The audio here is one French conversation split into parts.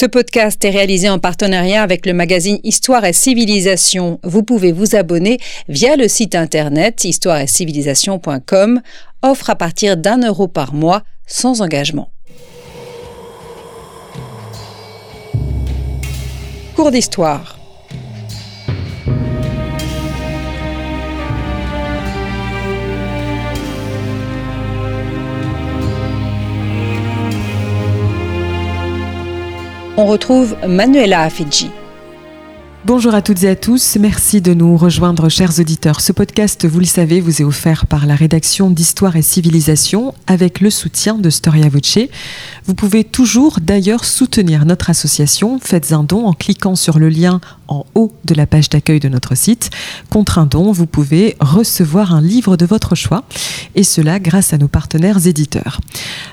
Ce podcast est réalisé en partenariat avec le magazine Histoire et Civilisation. Vous pouvez vous abonner via le site internet histoireetcivilisation.com, offre à partir d'un euro par mois sans engagement. Cours d'histoire. On retrouve Manuela Afidji. Bonjour à toutes et à tous, merci de nous rejoindre chers auditeurs. Ce podcast, vous le savez, vous est offert par la rédaction d'Histoire et Civilisation avec le soutien de Storia Voce. Vous pouvez toujours d'ailleurs soutenir notre association, faites un don en cliquant sur le lien en haut de la page d'accueil de notre site. Contre un don, vous pouvez recevoir un livre de votre choix et cela grâce à nos partenaires éditeurs.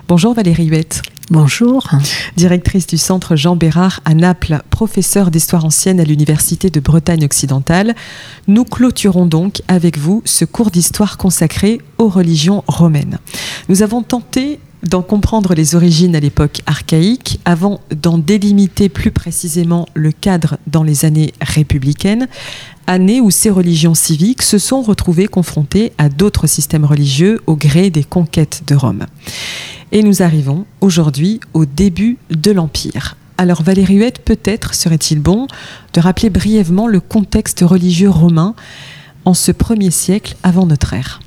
Bonjour Valérie Huette. Bonjour. Directrice du Centre Jean Bérard à Naples, professeure d'histoire ancienne à l'Université de Bretagne occidentale, nous clôturons donc avec vous ce cours d'histoire consacré aux religions romaines. Nous avons tenté d'en comprendre les origines à l'époque archaïque, avant d'en délimiter plus précisément le cadre dans les années républicaines, années où ces religions civiques se sont retrouvées confrontées à d'autres systèmes religieux au gré des conquêtes de Rome. Et nous arrivons aujourd'hui au début de l'Empire. Alors Valérie Huette, peut-être serait-il bon de rappeler brièvement le contexte religieux romain en ce premier siècle avant notre ère.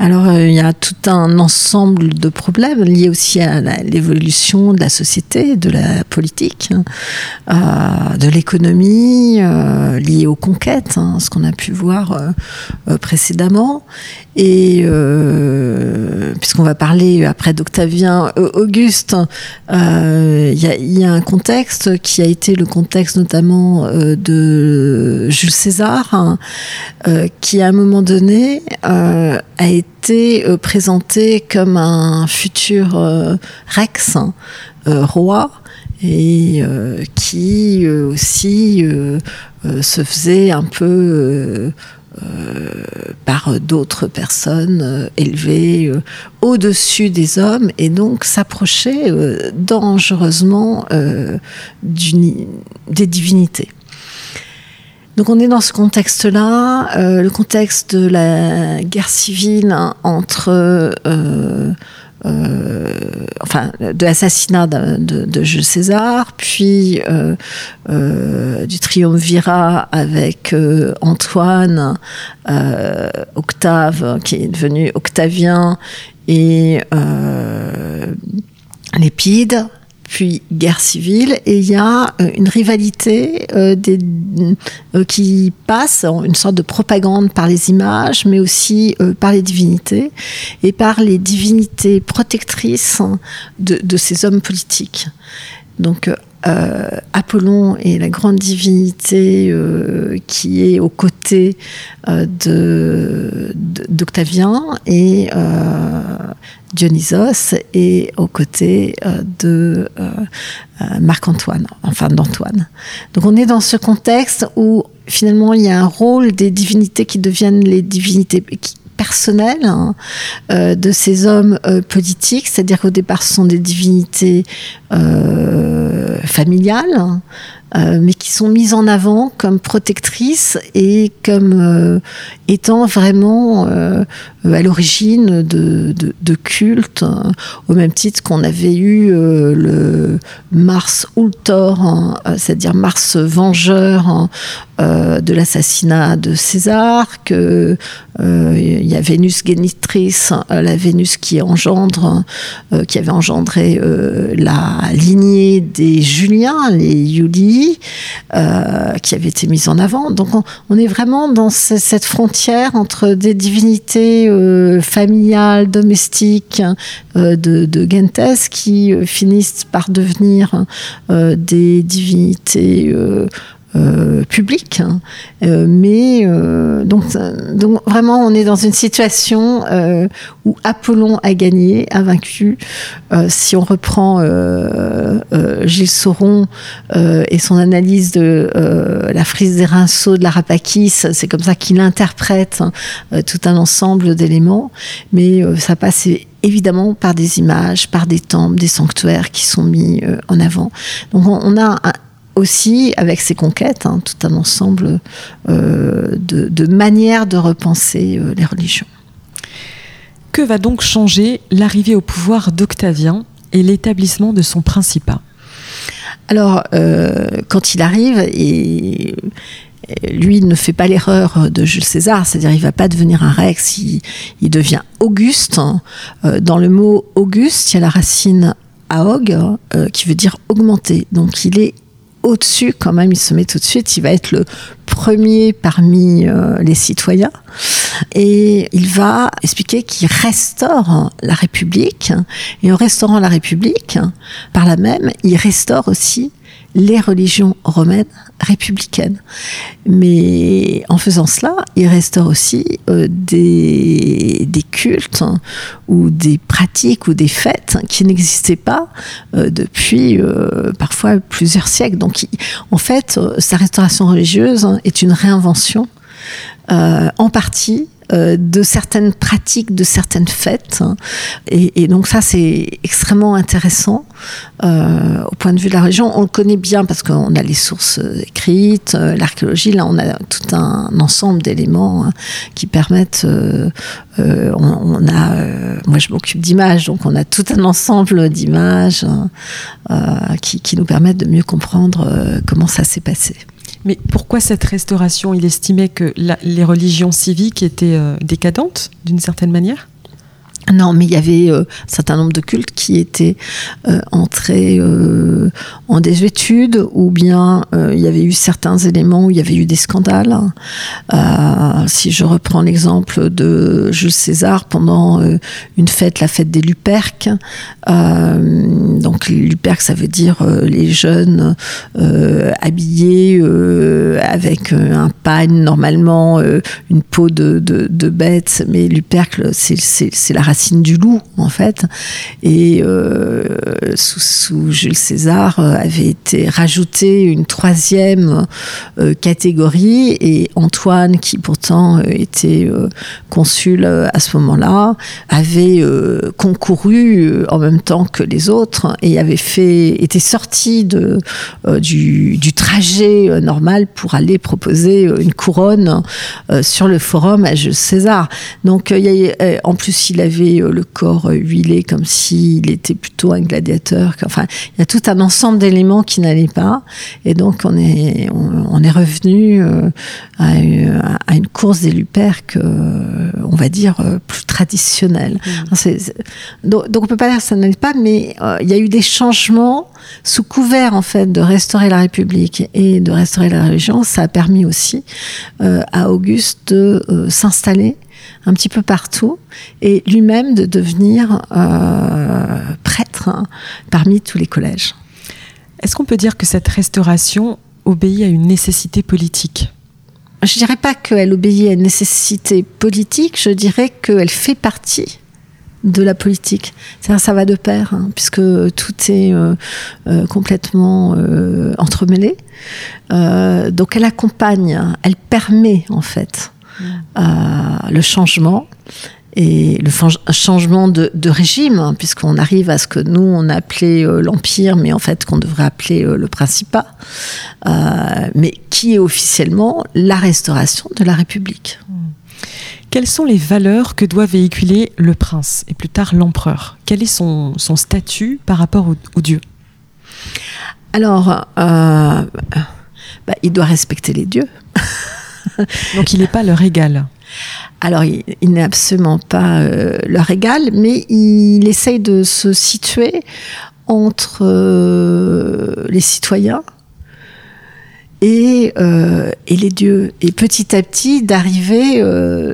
Alors, euh, il y a tout un ensemble de problèmes liés aussi à l'évolution de la société, de la politique, hein, euh, de l'économie, euh, liés aux conquêtes, hein, ce qu'on a pu voir précédemment. Et puisqu'on va parler après d'Octavien Auguste, il y, a un contexte qui a été le contexte notamment de Jules César, hein, qui à un moment donné a été euh, présenté comme un futur euh, Rex, hein, euh, roi, et qui aussi se faisait un peu par d'autres personnes élevées au-dessus des hommes et donc s'approchait dangereusement des divinités. Donc on est dans ce contexte-là, euh, le contexte de la guerre civile entre, euh, euh, enfin, de l'assassinat de, Jules César, puis du triumvirat avec Antoine, Octave, qui est devenu Octavien, et Lépide puis guerre civile, et il y a euh, une rivalité euh, euh, qui passe, une sorte de propagande par les images, mais aussi par les divinités, et par les divinités protectrices de, de ces hommes politiques. Donc euh, Apollon est la grande divinité euh, qui est aux côtés euh, d'Octavien et Dionysos est aux côtés de Marc-Antoine, enfin d'Antoine. Donc on est dans ce contexte où finalement il y a un rôle des divinités qui deviennent les divinités personnelles hein, de ces hommes politiques, c'est-à-dire qu'au départ ce sont des divinités familiales, euh, mais qui sont mises en avant comme protectrices et comme euh, étant vraiment euh, à l'origine de, de, cultes, hein, au même titre qu'on avait eu le Mars Ultor, hein, c'est-à-dire Mars vengeur hein, de l'assassinat de César, que il y a Vénus génitrice, la Vénus qui engendre, qui avait engendré la lignée des Juliens, les Yuli, euh, qui avait été mise en avant. Donc on, est vraiment dans cette frontière entre des divinités euh, familiales, domestiques euh, de, de, Gentes qui finissent par devenir des divinités public. Hein. mais donc, donc vraiment, on est dans une situation où Apollon a gagné, a vaincu. si on reprend Gilles Sauron et son analyse de la frise des rinceaux de la Rapakis, c'est comme ça qu'il interprète hein, tout un ensemble d'éléments. Mais ça passe évidemment par des images, par des temples, des sanctuaires qui sont mis euh, en avant. Donc on, a aussi, avec ces conquêtes, hein, tout un ensemble euh, de, manières de repenser euh, les religions. Que va donc changer l'arrivée au pouvoir d'Octavien et l'établissement de son principat? Alors, quand il arrive, et lui ne fait pas l'erreur de Jules César, c'est-à-dire il va pas devenir un rex, il, devient Auguste. Euh, dans le mot Auguste, il y a la racine aog euh, qui veut dire augmenter. Donc il est au-dessus quand même, il se met tout de suite, il va être le premier parmi euh, les citoyens. Et il va expliquer qu'il restaure la République. Et en restaurant la République, par là même, il restaure aussi les religions romaines républicaines. Mais en faisant cela, il restaure aussi euh, des, cultes hein, ou des pratiques ou des fêtes qui n'existaient pas euh, depuis euh, parfois plusieurs siècles. Donc en fait, sa restauration religieuse hein, est une réinvention en partie euh, de certaines pratiques, de certaines fêtes. Et, donc ça, c'est extrêmement intéressant euh, au point de vue de la région. On le connaît bien parce qu'on a les sources écrites, euh, l'archéologie. Là, on a tout un ensemble d'éléments hein, qui permettent. On, a, moi, je m'occupe d'images, donc on a tout un ensemble d'images qui, qui, nous permettent de mieux comprendre comment ça s'est passé. Mais pourquoi cette restauration? Il estimait que les religions civiques étaient euh, décadentes d'une certaine manière? Non, mais il y avait euh, un certain nombre de cultes qui étaient euh, entrés euh, en désuétude, ou bien il y avait eu certains éléments où il y avait eu des scandales. si je reprends l'exemple de Jules César pendant une fête, la fête des Luperques. donc Luperques, ça veut dire les jeunes habillés avec un pagne, normalement une peau de, bête, mais Lupercle, c'est la du loup, en fait. Et euh, sous, Jules César euh, avait été rajoutée une troisième euh, catégorie. Et Antoine, qui pourtant était consul à ce moment-là, avait concouru en même temps que les autres et avait fait, était sorti du, trajet normal pour aller proposer une couronne sur le forum à Jules César. Donc, en plus, il avait euh, le corps euh, huilé comme s'il était plutôt un gladiateur. Enfin, il y a tout un ensemble d'éléments qui n'allaient pas. Et donc, on est, on, est revenu euh, à, une course des luperques, on va dire, plus traditionnelle. Mmh. donc, on peut pas dire que ça n'allait pas, mais il y a eu des changements sous couvert, en fait, de restaurer la République et de restaurer la religion. Ça a permis aussi à Auguste de s'installer un petit peu partout, et lui-même de devenir euh, prêtre hein, parmi tous les collèges. Est-ce qu'on peut dire que cette restauration obéit à une nécessité politique? Je ne dirais pas qu'elle obéit à une nécessité politique, je dirais qu'elle fait partie de la politique. Ça va de pair, hein, puisque tout est euh, euh, complètement entremêlé. donc elle accompagne, elle permet en fait le changement et le changement de, régime, hein, puisqu'on arrive à ce que nous, on appelait euh, l'Empire, mais en fait qu'on devrait appeler euh, le Principat, mais qui est officiellement la restauration de la République. Quelles sont les valeurs que doit véhiculer le prince et plus tard l'empereur? Quel est son, statut par rapport au, dieu? Alors, bah, il doit respecter les dieux. Donc il n'est pas leur égal. Alors, il, n'est absolument pas euh, leur égal, mais il essaye de se situer entre euh, les citoyens et, et les dieux. Et petit à petit, d'arriver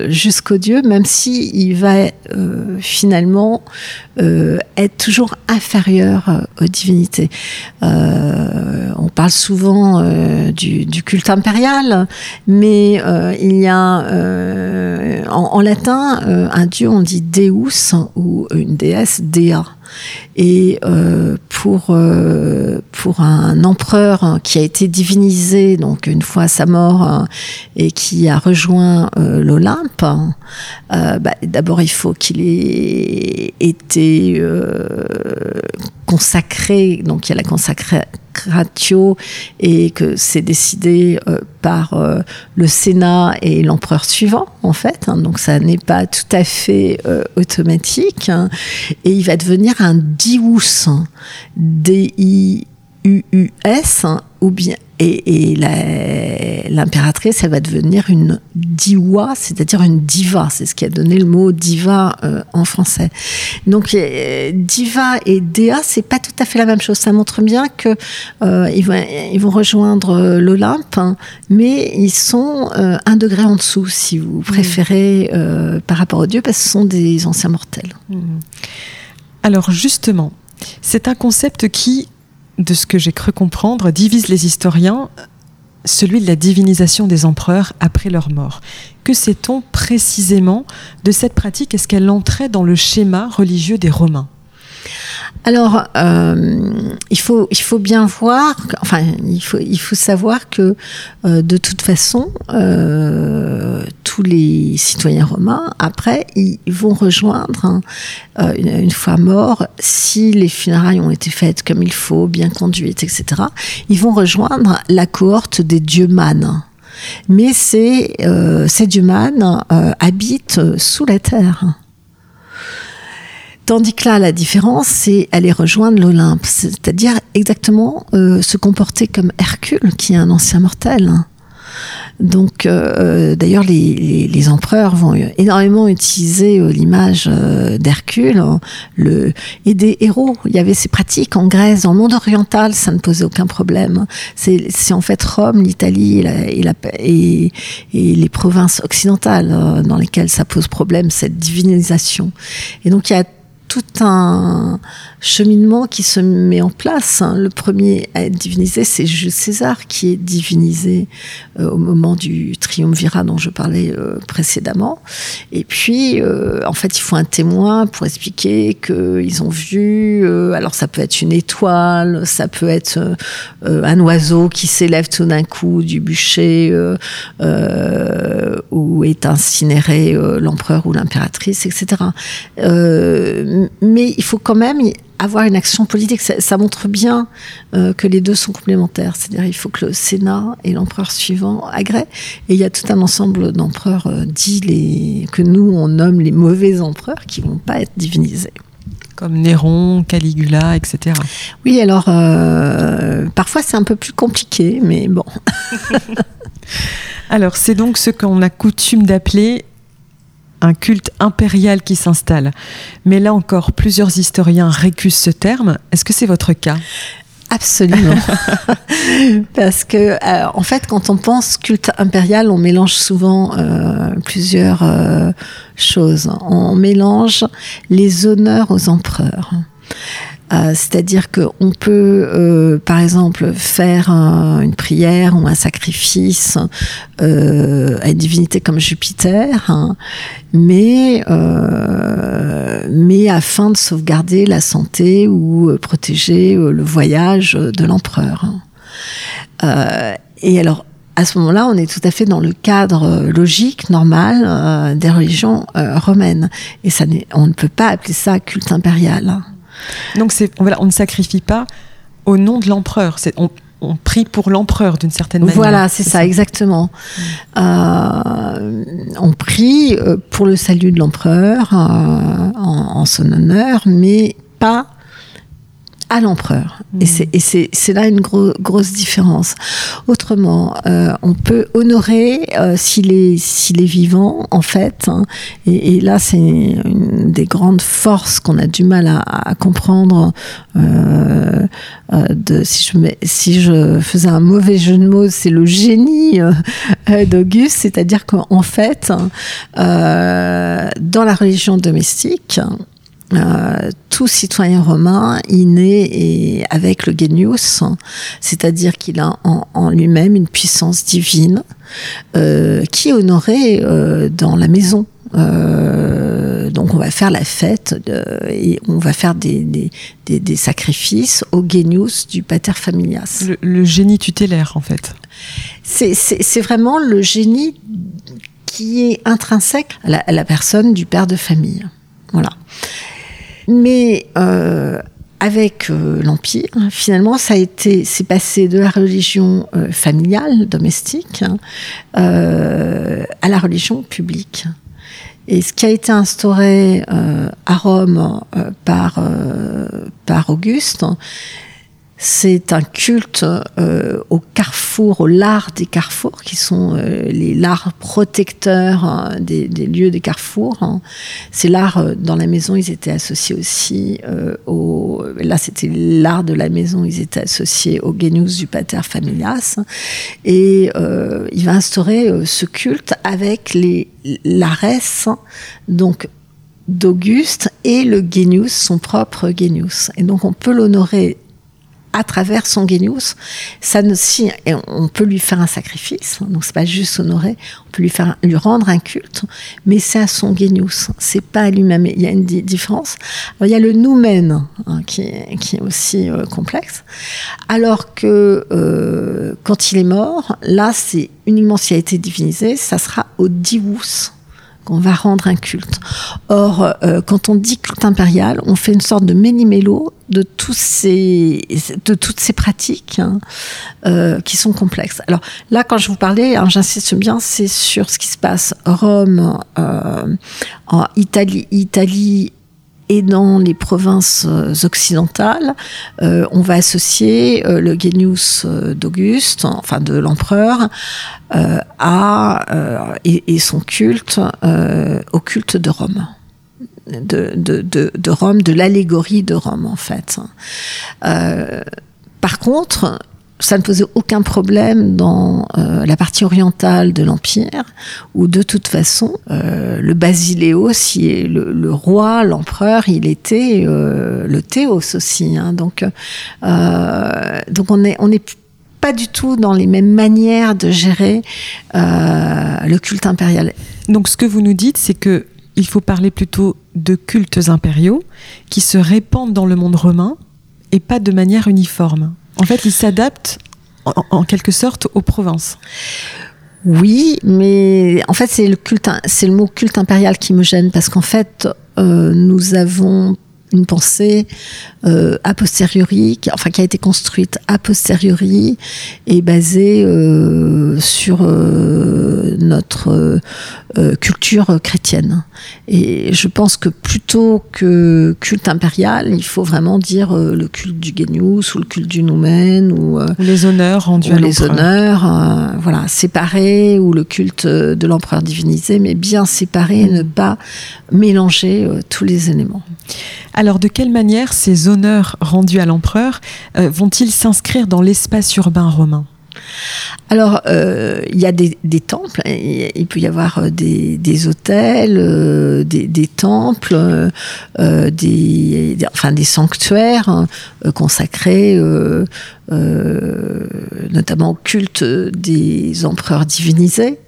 jusqu'au Dieu, même si il va finalement être toujours inférieur aux divinités. Souvent du, du, culte impérial, mais il y a en, en, latin un dieu, on dit Deus ou une déesse, Dea. Et euh, pour, euh, pour un empereur qui a été divinisé, donc une fois sa mort, et qui a rejoint euh, l'Olympe, bah, d'abord il faut qu'il ait été consacré, donc il y a la consacratio, et que c'est décidé par le Sénat et l'empereur suivant, en fait. Hein. donc ça n'est pas tout à fait automatique. Hein. et il va devenir un dius, D-I-U-U-S, ou bien et, l'impératrice, elle va devenir une diwa, c'est-à-dire une diva. C'est ce qui a donné le mot diva euh, en français. Donc euh, diva et dea, c'est pas tout à fait la même chose. Ça montre bien que euh, ils, vont, ils, vont, rejoindre l'Olympe, hein, mais ils sont un degré en dessous, si vous préférez, par rapport aux dieux, parce que ce sont des anciens mortels. Mmh. Alors justement, c'est un concept qui, de ce que j'ai cru comprendre, divise les historiens, celui de la divinisation des empereurs après leur mort. Que sait-on précisément de cette pratique? Est-ce qu'elle entrait dans le schéma religieux des Romains? Alors, euh, il, faut, bien voir, enfin, il faut, savoir que euh, de toute façon, euh, tous les citoyens romains, après, ils vont rejoindre, hein, une, fois morts, si les funérailles ont été faites comme il faut, bien conduites, etc., ils vont rejoindre la cohorte des dieux mânes. Mais ces, ces dieux mânes habitent sous la terre. Tandis que là, la différence, c'est aller rejoindre l'Olympe, c'est-à-dire exactement euh, se comporter comme Hercule, qui est un ancien mortel. Donc, euh, euh, d'ailleurs, les, empereurs vont énormément utiliser l'image d'Hercule hein, le, et des héros. Il y avait ces pratiques en Grèce, dans le monde oriental, ça ne posait aucun problème. C'est en fait Rome, l'Italie et, et, et, les provinces occidentales dans lesquelles ça pose problème, cette divinisation. Et donc, il y a tout un cheminement qui se met en place. Hein. Le premier à être divinisé, c'est Jules César, qui est divinisé euh, au moment du triumvirat dont je parlais euh, précédemment. Et puis, euh, en fait, il faut un témoin pour expliquer qu'ils ont vu, alors ça peut être une étoile, ça peut être un oiseau qui s'élève tout d'un coup du bûcher où est incinéré l'empereur ou l'impératrice, etc. mais il faut quand même avoir une action politique. Ça, montre bien euh, que les deux sont complémentaires. C'est-à-dire il faut que le Sénat et l'empereur suivant agréent. Et il y a tout un ensemble d'empereurs euh, dits les, que nous, on nomme les mauvais empereurs qui vont pas être divinisés. Comme Néron, Caligula, etc. Oui, alors euh, parfois c'est un peu plus compliqué, mais bon. alors c'est donc ce qu'on a coutume d'appeler un culte impérial qui s'installe. Mais là encore, plusieurs historiens récusent ce terme. Est-ce que c'est votre cas? Absolument. Parce que, euh, en fait, quand on pense culte impérial, on mélange souvent euh, plusieurs euh, choses. On mélange les honneurs aux empereurs. Euh, c'est-à-dire qu'on peut, euh, par exemple, faire une prière ou un sacrifice euh, à une divinité comme Jupiter, hein, mais, mais afin de sauvegarder la santé ou protéger le voyage de l'empereur. et alors, à ce moment-là, on est tout à fait dans le cadre logique, normal des religions romaines. Et ça on ne peut pas appeler ça culte impérial. Donc on, ne sacrifie pas au nom de l'empereur. On, on prie pour l'empereur d'une certaine manière. Voilà, c'est ça, exactement. Euh, on prie euh, pour le salut de l'empereur euh, en, son honneur, mais pas à l'empereur. Et Mmh. c'est- Et c'est là une gro- grosse différence. Autrement, euh, on peut honorer euh, s'il est, s'il est vivant, en fait. hein. et, et là, c'est une des grandes forces qu'on a du mal à, à comprendre. euh, euh, de, si, je mets- si je faisais un mauvais jeu de mots, c'est le génie euh, euh, d'Auguste, c'est-à-dire qu'en fait, euh, dans la religion domestique, euh, tout citoyen romain, il naît et avec le genius, c'est-à-dire qu'il a en, en lui-même une puissance divine euh, qui est honorée euh, dans la maison. Euh, donc on va faire la fête de- et on va faire des, des, des- des sacrifices au genius du pater familias. Le, le génie tutélaire, en fait. C'est vraiment le génie qui est intrinsèque à la, à la personne du père de famille. Voilà. Mais euh, avec euh, l'Empire, hein, finalement, ça a été, c'est passé de la religion euh, familiale, domestique, hein, euh, à la religion publique. Et ce qui a été instauré euh, à Rome par, par Auguste, c'est un culte euh, au carrefour, au lard des carrefours, qui sont euh, les lards protecteurs hein, des, lieux des carrefours. hein. Ces euh, dans la maison, ils étaient associés aussi au... Là, c'était l'art de la maison, ils étaient associés au genius du pater familias. Et il va instaurer ce culte avec les l'ares, donc d'Auguste, et le genius, son propre genius. Et donc, on peut l'honorer à travers son genius, ça ne, si, on peut lui faire un sacrifice, hein, donc c'est pas juste honorer, on peut lui faire, lui rendre un culte, mais c'est à son genius, c'est pas à lui-même. Il y a une di- différence. Il y a le noumen hein, qui, est, qui est aussi euh, complexe, alors que euh, quand il est mort, là c'est uniquement s'il a été divinisé, ça sera au divus qu'on va rendre un culte. Or, euh, quand on dit culte impérial, on fait une sorte de méli-mélo de, tous ces, de toutes ces pratiques hein, euh, qui sont complexes. Alors là, quand je vous parlais, hein, j'insiste bien, c'est sur ce qui se passe Rome, euh, en Italie, Italie et dans les provinces euh, occidentales, euh, on va associer euh, le genius d'Auguste, enfin de l'empereur, à, et, son culte au culte de Rome. De, de, de, Rome, de l'allégorie de Rome en fait. Par contre, ça ne posait aucun problème dans euh, la partie orientale de l'Empire, où de toute façon, euh, le basiléos, si le, roi, l'empereur, il était euh, le théos aussi. hein. donc, donc on n'est on est pas du tout dans les mêmes manières de gérer le culte impérial. Donc ce que vous nous dites, c'est que il faut parler plutôt de cultes impériaux qui se répandent dans le monde romain et pas de manière uniforme. En fait, ils s'adaptent en, en quelque sorte aux provinces. Oui, mais en fait, c'est le culte, c'est le mot culte impérial qui me gêne parce qu'en fait, euh, nous avons une pensée euh, a posteriori, qui, enfin qui a été construite a posteriori et basée euh, sur euh, notre euh, culture chrétienne. Et je pense que plutôt que culte impérial, il faut vraiment dire euh, le culte du genius ou le culte du noumen ou euh, Ou les honneurs rendus à les honneurs, euh, voilà, séparés, ou le culte euh, de l'empereur divinisé, mais bien séparés, et ne pas mélanger euh, tous les éléments. Alors, de quelle manière ces honneurs rendus à l'empereur euh, vont-ils s'inscrire dans l'espace urbain romain? Alors, euh, il y a des, temples, et il peut y avoir euh, des, des hôtels, des, temples, enfin des sanctuaires hein, consacrés notamment au culte des empereurs divinisés.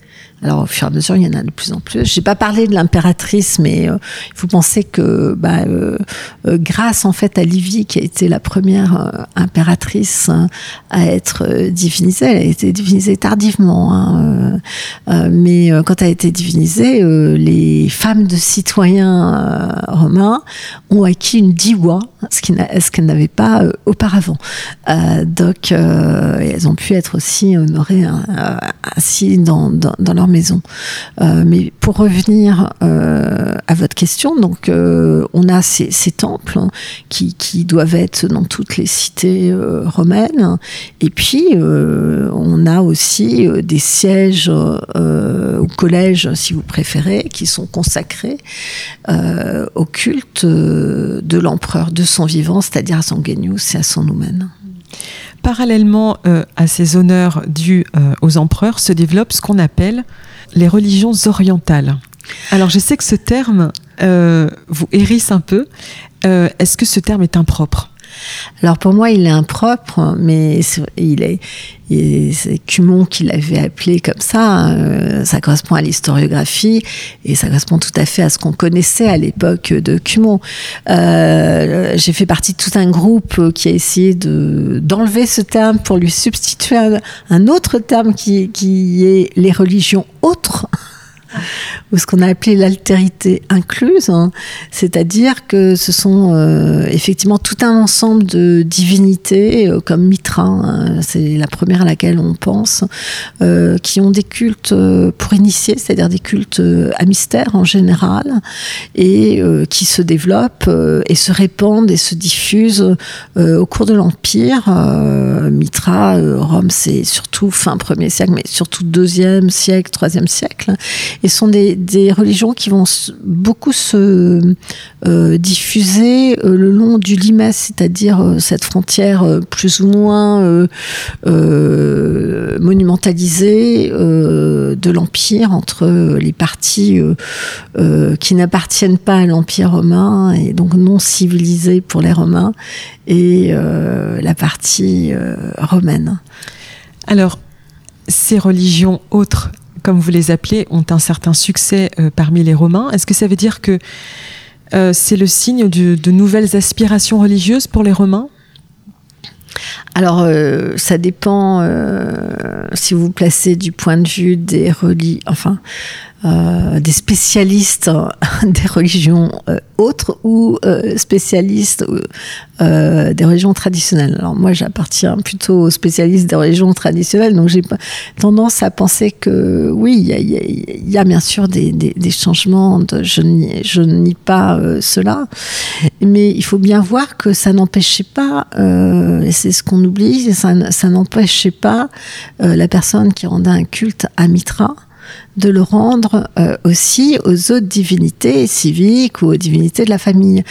Alors, au fur et à mesure, il y en a de plus en plus. Je n'ai pas parlé de l'impératrice, mais euh, il faut penser que bah, euh, euh, grâce en fait à Livie, qui a été la première euh, impératrice hein, à être divinisée, elle a été divinisée tardivement, hein, mais quand elle a été divinisée, les femmes de citoyens romains ont acquis une diwa, ce qu'elles n'avaient pas auparavant. Donc, elles ont pu être aussi honorées hein, ainsi dans, dans, dans leur maison. mais pour revenir à votre question, donc on a ces, temples hein, qui, doivent être dans toutes les cités romaines, et puis on a aussi des sièges au collège, si vous préférez, qui sont consacrés au culte de l'empereur de son vivant, c'est-à-dire à son Genius et à son Noumen. Parallèlement euh, à ces honneurs dus euh, aux empereurs se développent ce qu'on appelle les religions orientales. Alors je sais que ce terme euh, vous hérisse un peu. Est-ce que ce terme est impropre? Alors pour moi, il est impropre, mais il est, c'est Cumon qui l'avait appelé comme ça. Euh, ça correspond à l'historiographie et ça correspond tout à fait à ce qu'on connaissait à l'époque de Cumon. Euh, j'ai fait partie de tout un groupe qui a essayé de d'enlever ce terme pour lui substituer un, autre terme qui, qui est les religions autres ou ce qu'on a appelé l'altérité incluse, hein. c'est-à-dire que ce sont euh, effectivement tout un ensemble de divinités euh, comme Mitra, hein. c'est la première à laquelle on pense, euh, qui ont des cultes pour initier, c'est-à-dire des cultes à mystère en général, et qui se développent et se répandent et se diffusent au cours de l'Empire. Mitra, Rome, c'est surtout fin 1er siècle, mais surtout 2e siècle, 3e siècle et sont des, des religions qui vont beaucoup se euh, diffuser euh, le long du Limès, c'est-à-dire euh, cette frontière plus ou moins monumentalisée de l'Empire entre les parties qui n'appartiennent pas à l'Empire romain et donc non civilisées pour les Romains et la partie romaine. Alors, ces religions autres comme vous les appelez, ont un certain succès euh, parmi les Romains. Est-ce que ça veut dire que euh, c'est le signe de, nouvelles aspirations religieuses pour les Romains? Alors, euh, ça dépend si vous placez du point de vue des religions, enfin, euh, des spécialistes des religions euh, autres ou euh, spécialistes des religions traditionnelles. Alors moi, j'appartiens plutôt aux spécialistes des religions traditionnelles, donc j'ai tendance à penser que oui, il y, a, bien sûr des, changements. De, je, je ne nie pas cela, mais il faut bien voir que ça n'empêchait pas, et c'est ce qu'on oublie, ça, ça n'empêchait pas la personne qui rendait un culte à Mitra de le rendre euh, aussi aux autres divinités civiques ou aux divinités de la famille.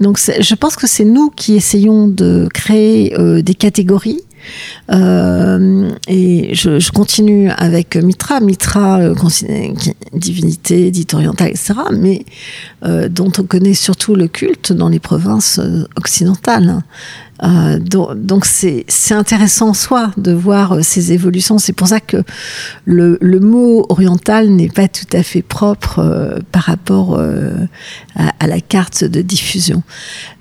Donc je pense que c'est nous qui essayons de créer euh, des catégories. Euh, et je, continue avec Mitra, Mitra, divinité dite orientale, etc., mais dont on connaît surtout le culte dans les provinces occidentales. Euh, donc c'est intéressant en soi de voir euh, ces évolutions. C'est pour ça que le, mot oriental n'est pas tout à fait propre euh, par rapport à, à, la carte de diffusion.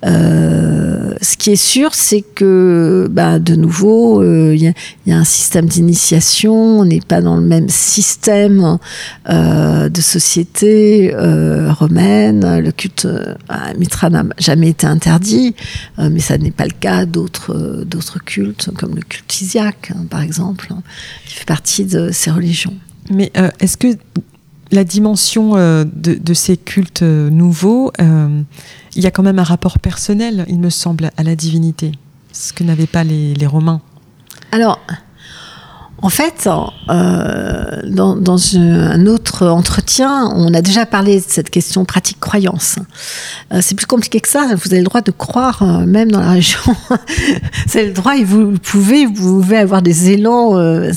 ce qui est sûr, c'est que bah, de nouveau, il y, y, a un système d'initiation. On n'est pas dans le même système de société romaine. Le culte à Mitra n'a jamais été interdit, mais ça n'est pas le cas d'autres d'autres cultes, comme le culte isiaque, hein, par exemple, hein, qui fait partie de ces religions. Mais euh, est-ce que la dimension euh, de, ces cultes euh, nouveaux, il y a quand même un rapport personnel, il me semble, à la divinité, ce que n'avaient pas les, les Romains? Alors, en fait, euh, dans, un autre entretien, on a déjà parlé de cette question pratique-croyance. Euh, c'est plus compliqué que ça. Vous avez le droit de croire, euh, même dans la vous avez le droit et vous pouvez, vous pouvez avoir des élans. Euh,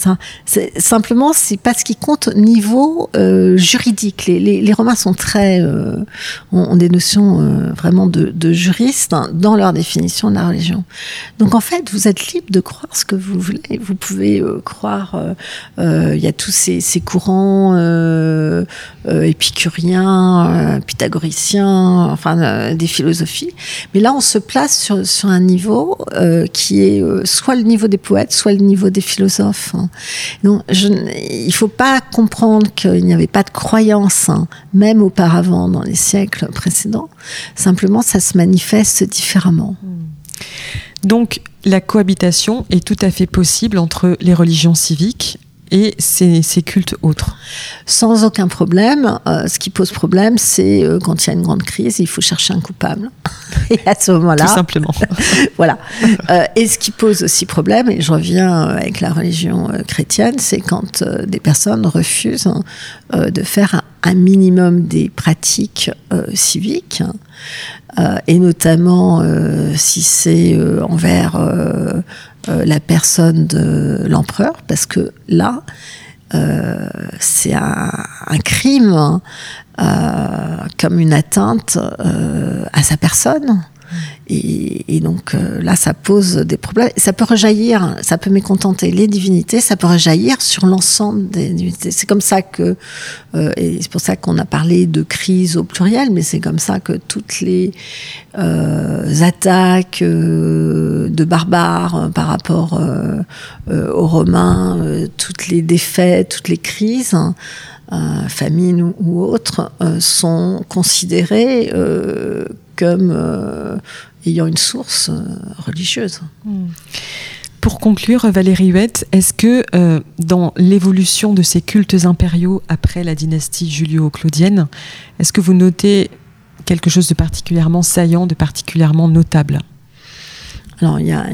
simplement, c'est pas ce qui compte au niveau juridique. Les, Romains sont très, ont, ont, des notions vraiment de, de juristes hein, dans leur définition de la religion. Donc en fait, vous êtes libre de croire ce que vous voulez. Vous pouvez croire euh, euh, il y a tous ces, courants euh, épicuriens, pythagoriciens, enfin des philosophies. Mais là, on se place sur, un niveau qui est soit le niveau des poètes, soit le niveau des philosophes. Donc, je, il faut pas comprendre qu'il n'y avait pas de croyance, hein, même auparavant, dans les siècles précédents. Simplement, ça se manifeste différemment. Donc, la cohabitation est tout à fait possible entre les religions civiques et ces, ces cultes autres Sans aucun problème. Euh, ce qui pose problème, c'est euh, quand il y a une grande crise, il faut chercher un coupable. et à ce moment-là. Tout simplement. voilà. Euh, et ce qui pose aussi problème, et je reviens avec la religion chrétienne, c'est quand des personnes refusent de faire un, minimum des pratiques civiques. Et notamment si c'est envers euh, la personne de l'empereur, parce que là, euh, c'est un, crime euh, comme une atteinte à sa personne. Et, donc euh, là, ça pose des problèmes. Ça peut rejaillir, ça peut mécontenter les divinités, ça peut rejaillir sur l'ensemble des divinités. C'est comme ça que, euh, et c'est pour ça qu'on a parlé de crise au pluriel, mais c'est comme ça que toutes les euh, attaques de barbares par rapport aux Romains, toutes les défaites, toutes les crises, euh, famine ou, autres, sont considérées comme euh, ayant une source euh, religieuse. Hmm. Pour conclure, Valérie Huette, est-ce que euh, dans l'évolution de ces cultes impériaux après la dynastie julio-claudienne, est-ce que vous notez quelque chose de particulièrement saillant, de particulièrement notable? Alors, il y a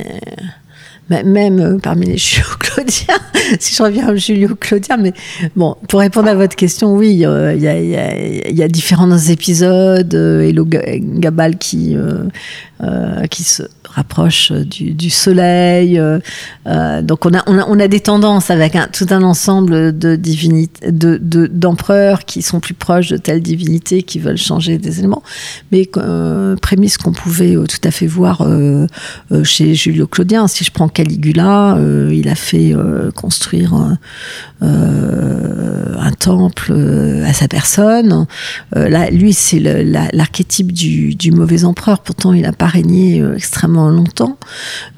même euh, parmi les Julio-Claudiens, si je reviens au Julio-Claudien, mais bon, pour répondre à votre question, oui, il y, a, différents épisodes, euh, le Gabal qui, euh, qui se rapproche du, soleil. donc on a, on a, des tendances avec tout un ensemble de divinités, de, d'empereurs qui sont plus proches de telle divinité, qui veulent changer des éléments. Mais prémisse qu'on pouvait tout à fait voir chez Julio-Claudien. Si je prends Caligula, euh, il a fait euh, construire euh, un temple à sa personne. là, lui, c'est l'archétype du, mauvais empereur. Pourtant, il n'a pas régné extrêmement longtemps.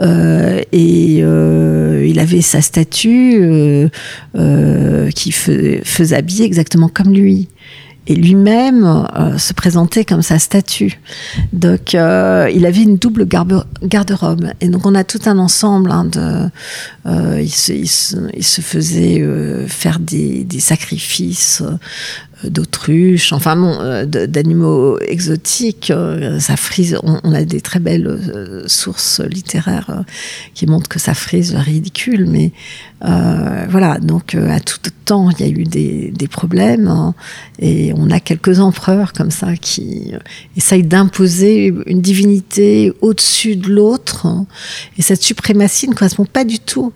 et il avait sa statue qui faisait habiller exactement comme lui et lui-même euh, se présentait comme sa statue. Donc, euh, il avait une double garde-robe. Et donc, on a tout un ensemble hein, de. Euh, il, se, faisait faire des sacrifices d'autruches, enfin bon, d'animaux exotiques. ça frise. On, a des très belles sources littéraires qui montrent que ça frise ridicule, mais voilà. Donc, à tout temps, il y a eu des, des problèmes. Hein, et on a quelques empereurs comme ça qui essayent d'imposer une divinité au-dessus de l'autre. Et cette suprématie ne correspond pas du tout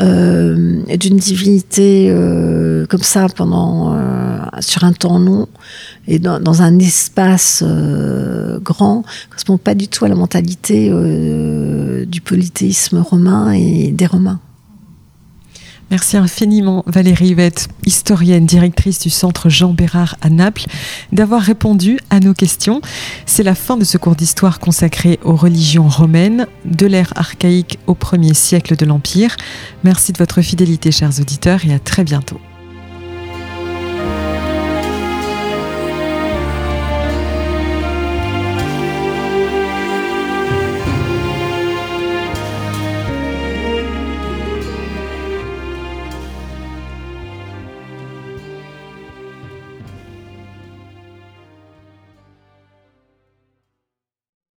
euh, d'une divinité euh, comme ça pendant euh, sur un temps long et dans, dans un espace euh, grand. Ne correspond pas du tout à la mentalité euh, du polythéisme romain et des Romains. Merci infiniment Valérie Yvette, historienne, directrice du centre Jean Bérard à Naples, d'avoir répondu à nos questions. C'est la fin de ce cours d'histoire consacré aux religions romaines, de l'ère archaïque au premier siècle de l'Empire. Merci de votre fidélité chers auditeurs et à très bientôt.